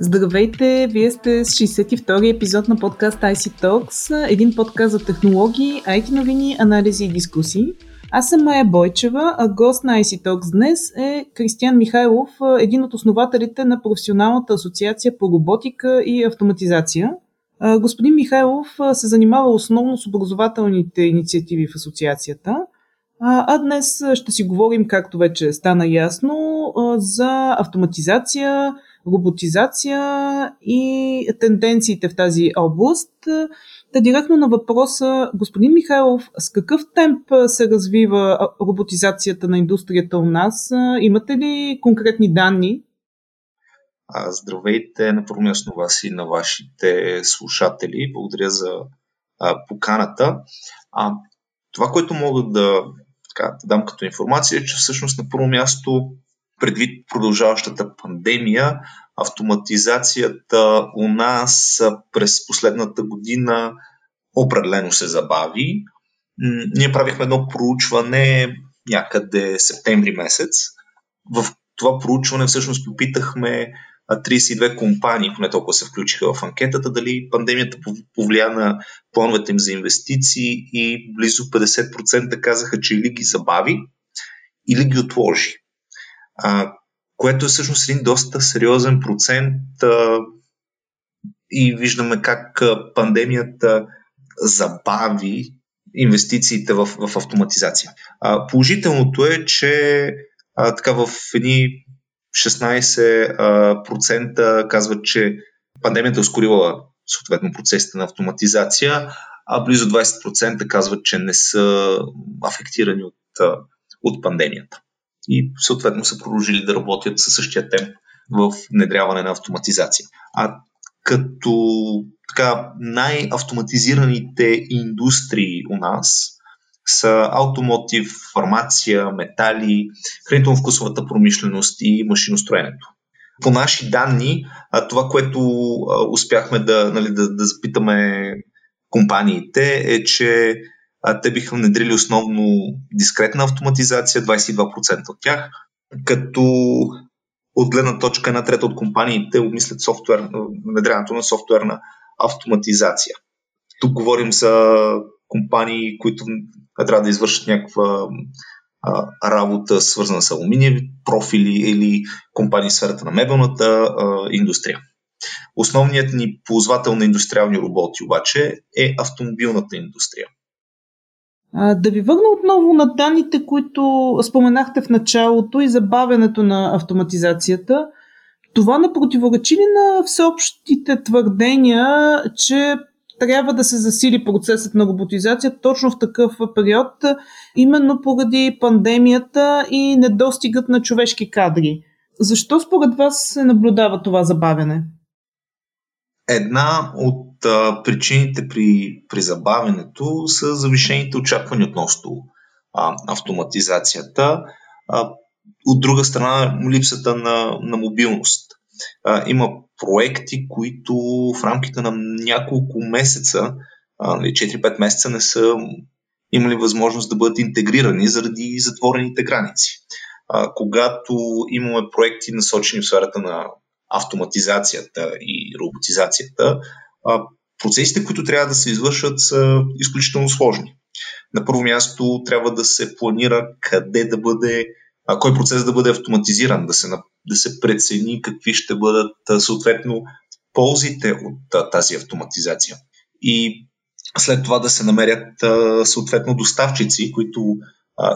Здравейте! Вие сте с 62-и епизод на подкаст IC Talks, един подкаст за технологии, IT новини, анализи и дискусии. Аз съм Майя Бойчева, а гост на IC Talks днес е Кристиан Михайлов, един от основателите на професионалната асоциация по роботика и автоматизация. Господин Михайлов се занимава основно с образователните инициативи в асоциацията, а днес ще си говорим, както вече стана ясно, за автоматизация, роботизация и тенденциите в тази област. Та директно на въпроса, господин Михайлов, с какъв темп се развива роботизацията на индустрията у нас? Имате ли конкретни данни? Здравейте на място вас и на вашите слушатели. Благодаря за поканата. Това, което мога да, така, да дам като информация, е, че всъщност на първо място предвид продължаващата пандемия, автоматизацията у нас през последната година определено се забави. Ние правихме едно проучване някъде септември месец. В това проучване всъщност попитахме 32 компании, поне толкова се включиха в анкетата, дали пандемията повлия на плановете им за инвестиции и близо 50% казаха, че или ги забави, или ги отложи а, което е всъщност един доста сериозен процент а, и виждаме как пандемията забави инвестициите в, в автоматизация. А, положителното е, че а, така в едни 16% казват, че пандемията е ускорила съответно процесите на автоматизация, а близо 20% казват, че не са афектирани от, от пандемията и съответно са продължили да работят със същия темп в внедряване на автоматизация. А като така, най-автоматизираните индустрии у нас са автомотив, фармация, метали, хранително-вкусовата промишленост и машиностроенето. По наши данни, това, което успяхме да, нали, да, да запитаме компаниите е, че те биха внедрили основно дискретна автоматизация, 22% от тях, като от гледна точка една трета от компаниите обмислят софтуер, внедряването на софтуерна автоматизация. Тук говорим за компании, които трябва да извършат някаква работа, свързана с алуминиеви профили или компании в сферата на мебелната индустрия. Основният ни ползвател на индустриални роботи обаче е автомобилната индустрия. Да ви върна отново на данните, които споменахте в началото и забавянето на автоматизацията. Това не противоречи ли на всеобщите твърдения, че трябва да се засили процесът на роботизация точно в такъв период, именно поради пандемията и недостигът на човешки кадри? Защо според вас се наблюдава това забавяне? Една от а, причините при, при забавянето са завишените очаквания относно а, автоматизацията. А, от друга страна, липсата на, на мобилност. А, има проекти, които в рамките на няколко месеца, 4-5 нали, месеца, не са имали възможност да бъдат интегрирани заради затворените граници. А, когато имаме проекти насочени в сферата на автоматизацията и роботизацията, процесите, които трябва да се извършат, са изключително сложни. На първо място трябва да се планира къде да бъде, а, кой процес да бъде автоматизиран, да се, да се прецени какви ще бъдат съответно ползите от тази автоматизация. И след това да се намерят съответно доставчици, които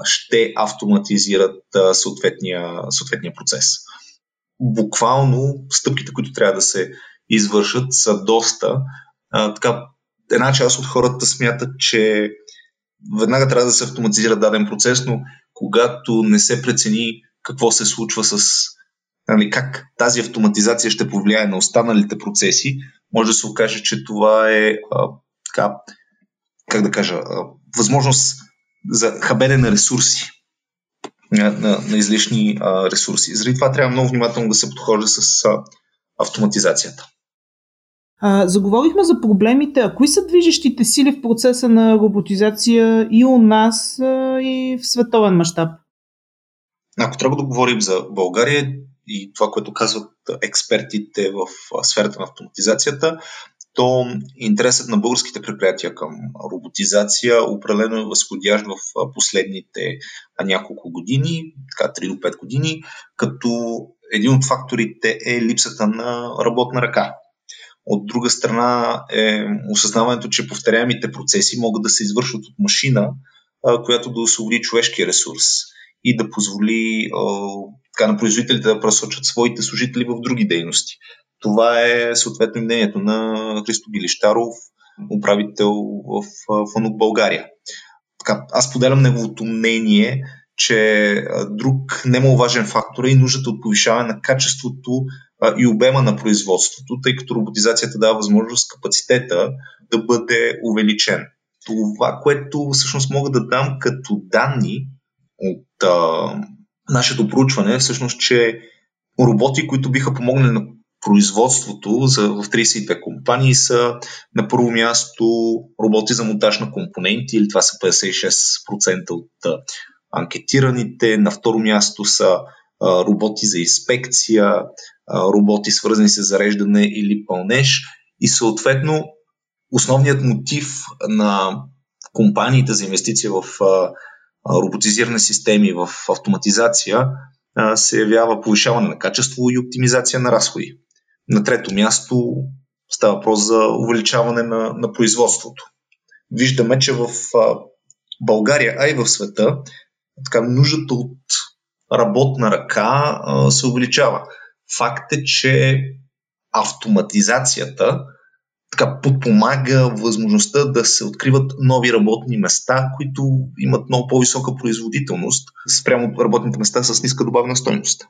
ще автоматизират съответния, съответния процес. Буквално стъпките, които трябва да се извършат, са доста. А, така, една част от хората смятат, че веднага трябва да се автоматизира даден процес, но когато не се прецени какво се случва с нали, как тази автоматизация ще повлияе на останалите процеси, може да се окаже, че това е а, така, как да кажа, а, възможност за хабене на ресурси, на, на, на излишни а, ресурси. Заради това трябва много внимателно да се подхожда с а, автоматизацията. А, заговорихме за проблемите. А кои са движещите сили в процеса на роботизация и у нас, а, и в световен мащаб? Ако трябва да говорим за България, и това, което казват експертите в сферата на автоматизацията, то интересът на българските предприятия към роботизация определено е възходящ в последните няколко години, така 3 до 5 години, като един от факторите е липсата на работна ръка. От друга страна е осъзнаването, че повторяемите процеси могат да се извършват от машина, която да освободи човешкия ресурс и да позволи така, на производителите да пресочат своите служители в други дейности. Това е съответно мнението на Христо Гилищаров, управител в Фанук България. Така, аз поделям неговото мнение, че друг немаловажен фактор е и нуждата от повишаване на качеството и обема на производството, тъй като роботизацията дава възможност капацитета да бъде увеличен. Това, което всъщност мога да дам като данни от а, нашето проучване, е всъщност, че роботи, които биха помогнали на производството за, в 32 компании са на първо място роботи за монтаж на компоненти, или това са 56% от анкетираните. На второ място са а, роботи за инспекция, а, роботи свързани с зареждане или пълнеж. И съответно основният мотив на компаниите за инвестиция в роботизирани системи, в автоматизация, се явява повишаване на качество и оптимизация на разходи. На трето място става въпрос за увеличаване на, на производството. Виждаме, че в България, а и в света, така, нуждата от работна ръка се увеличава. Факт е, че автоматизацията така подпомага възможността да се откриват нови работни места, които имат много по-висока производителност спрямо работните места с ниска добавна стойност.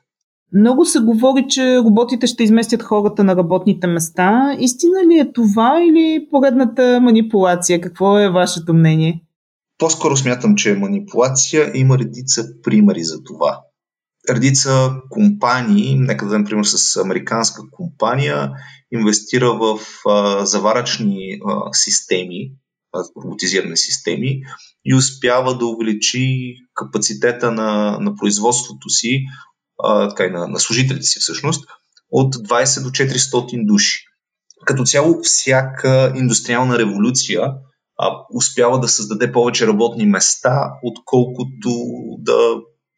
Много се говори, че роботите ще изместят хората на работните места. Истина ли е това или поредната манипулация? Какво е вашето мнение? По-скоро смятам, че е манипулация. Има редица примери за това. Редица компании, нека да дадем пример с американска компания, инвестира в а, заварачни а, системи, роботизирани системи и успява да увеличи капацитета на, на производството си а, така и на, на служителите си всъщност, от 20 до 400 души. Като цяло всяка индустриална революция а, успява да създаде повече работни места, отколкото да,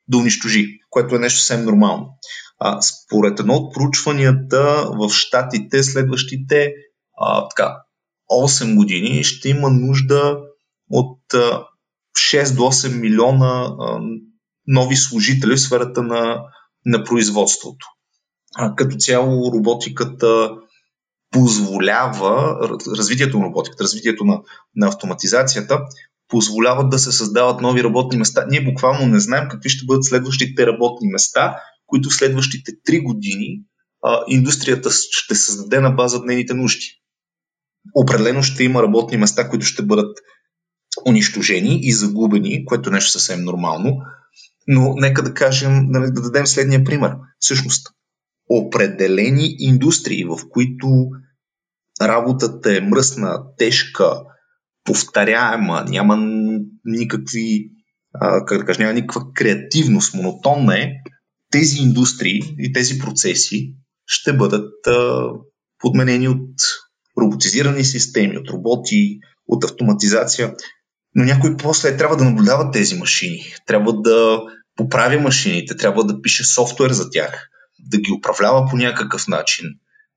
да унищожи, което е нещо съвсем нормално. А, според едно от проучванията в Штатите, следващите а, така, 8 години ще има нужда от а, 6 до 8 милиона а, нови служители в сферата на на производството. А, като цяло роботиката позволява, развитието на роботиката, развитието на, на автоматизацията, позволяват да се създават нови работни места. Ние буквално не знаем какви ще бъдат следващите работни места, които следващите 3 години а, индустрията ще създаде на база нейните нужди. Определено ще има работни места, които ще бъдат унищожени и загубени, което е нещо съвсем нормално. Но нека да кажем, нали, да дадем следния пример. Всъщност, определени индустрии, в които работата е мръсна, тежка, повторяема, няма никакви, как да кажа, няма никаква креативност, монотонна е, тези индустрии и тези процеси ще бъдат подменени от роботизирани системи, от роботи, от автоматизация но някой после трябва да наблюдава тези машини, трябва да поправя машините, трябва да пише софтуер за тях, да ги управлява по някакъв начин.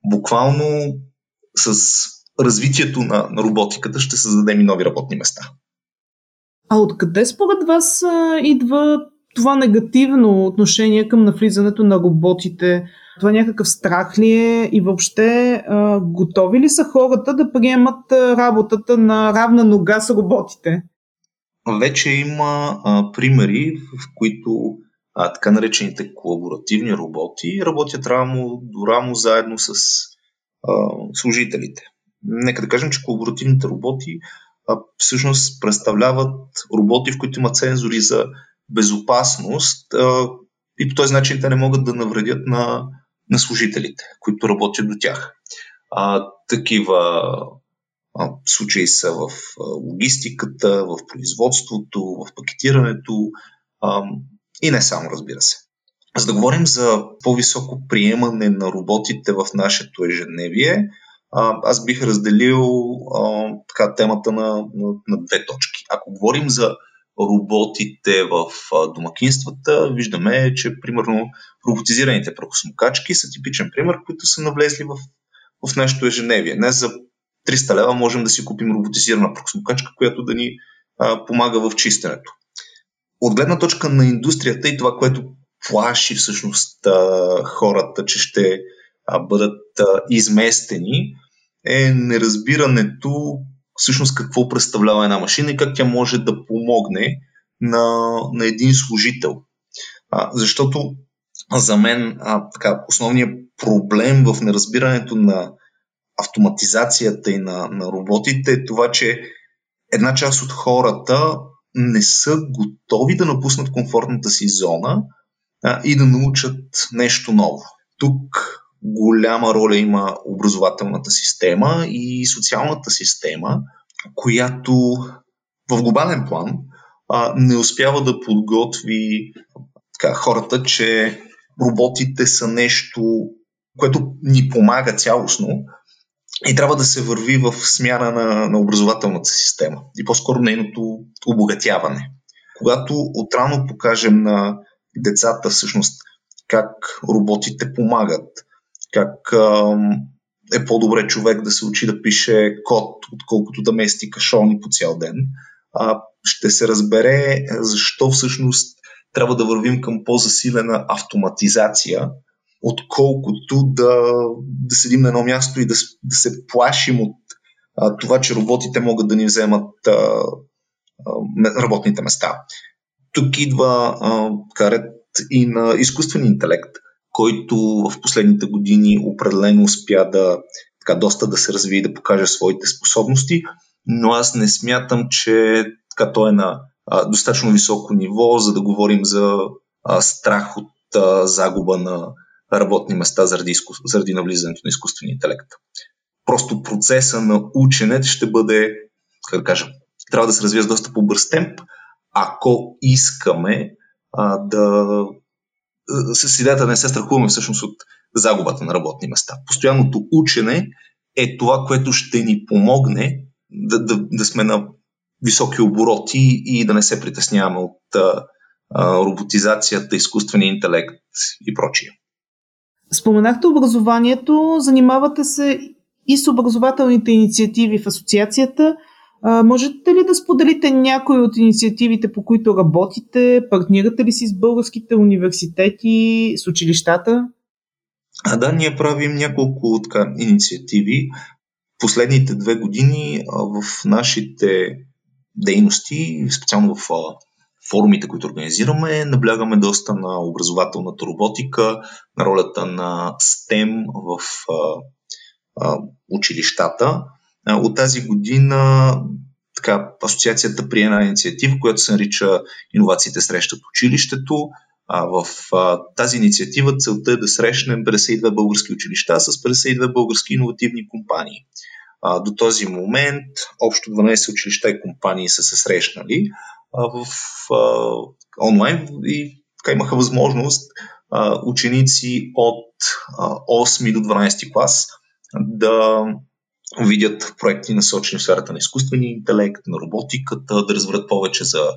Буквално с развитието на, на роботиката ще създадем и нови работни места. А откъде според вас идва това негативно отношение към навлизането на роботите? Това някакъв страх ли е и въобще готови ли са хората да приемат работата на равна нога с роботите? Вече има а, примери, в които а, така наречените колаборативни роботи работят рамо до рамо заедно с а, служителите. Нека да кажем, че колаборативните роботи а, всъщност представляват роботи, в които имат сензори за безопасност а, и по този начин те не могат да навредят на, на служителите, които работят до тях. А, такива а, случаи са в а, логистиката, в производството, в пакетирането а, и не само, разбира се. За да говорим за по-високо приемане на роботите в нашето ежедневие, аз бих разделил а, така, темата на, на, на две точки. Ако говорим за роботите в домакинствата, виждаме, че примерно роботизираните прахосмокачки са типичен пример, които са навлезли в, в нашето ежедневие. Не за 300 лева можем да си купим роботизирана прахосмокачка, която да ни а, помага в чистенето. От гледна точка на индустрията и това, което плаши всъщност а, хората, че ще а, бъдат а, изместени, е неразбирането всъщност какво представлява една машина и как тя може да помогне на, на един служител. А, защото за мен а, така, основният проблем в неразбирането на автоматизацията и на, на роботите е това, че една част от хората не са готови да напуснат комфортната си зона а, и да научат нещо ново. Тук голяма роля има образователната система и социалната система, която в глобален план а, не успява да подготви така, хората, че роботите са нещо, което ни помага цялостно и трябва да се върви в смяна на, на образователната система и по-скоро нейното обогатяване. Когато отрано покажем на децата всъщност как роботите помагат, как е по-добре човек да се учи да пише код, отколкото да мести кашони по цял ден. Ще се разбере защо всъщност трябва да вървим към по-засилена автоматизация, отколкото да, да седим на едно място и да, да се плашим от това, че роботите могат да ни вземат работните места. Тук идва а, карет и на изкуствен интелект – който в последните години определено успя да така, доста да се развие и да покаже своите способности, но аз не смятам, че така, той е на а, достатъчно високо ниво, за да говорим за а, страх от а, загуба на работни места заради, изку... заради навлизането на изкуствения интелект. Просто процеса на учене ще бъде, как да кажа, трябва да се развие с доста по-бърз темп, ако искаме а, да с идеята да не се страхуваме всъщност от загубата на работни места. Постоянното учене е това, което ще ни помогне да, да, да сме на високи обороти и да не се притесняваме от а, роботизацията, изкуствения интелект и прочие. Споменахте образованието, занимавате се и с образователните инициативи в асоциацията. А, можете ли да споделите някои от инициативите, по които работите? Партнирате ли си с българските университети, с училищата? А, да, ние правим няколко така, инициативи. Последните две години в нашите дейности, специално в форумите, които организираме, наблягаме доста на образователната роботика, на ролята на STEM в училищата. От тази година така, асоциацията прие една инициатива, която се нарича Иновациите срещат училището. А в а, тази инициатива целта е да срещнем 52 български училища с 52 български иновативни компании. А, до този момент общо 12 училища и компании са се срещнали а, в а, онлайн и така имаха възможност а, ученици от а, 8 до 12 клас да видят проекти насочени в сферата на изкуствения интелект, на роботиката, да разберат повече за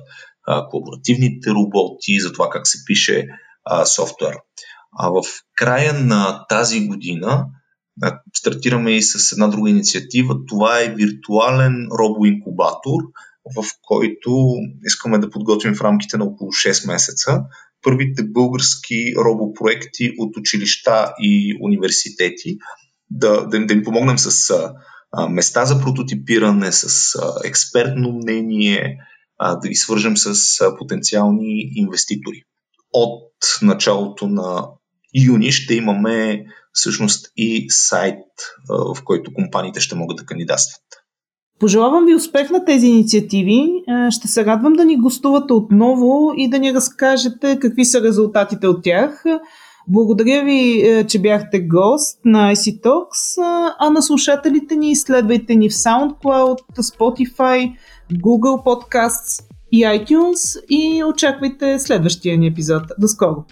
а, колаборативните роботи, за това как се пише а, софтуер. А в края на тази година а, стартираме и с една друга инициатива. Това е виртуален робоинкубатор, в който искаме да подготвим в рамките на около 6 месеца първите български робопроекти от училища и университети, да, да, им, да им помогнем с а, места за прототипиране, с а, експертно мнение, а, да ги свържем с а, потенциални инвеститори. От началото на юни ще имаме всъщност и сайт, а, в който компаниите ще могат да кандидатстват. Пожелавам ви успех на тези инициативи. Ще се радвам да ни гостувате отново и да ни разкажете какви са резултатите от тях. Благодаря ви, е, че бяхте гост на IC Talks, а на слушателите ни следвайте ни в SoundCloud, Spotify, Google Podcasts и iTunes и очаквайте следващия ни епизод. До скоро!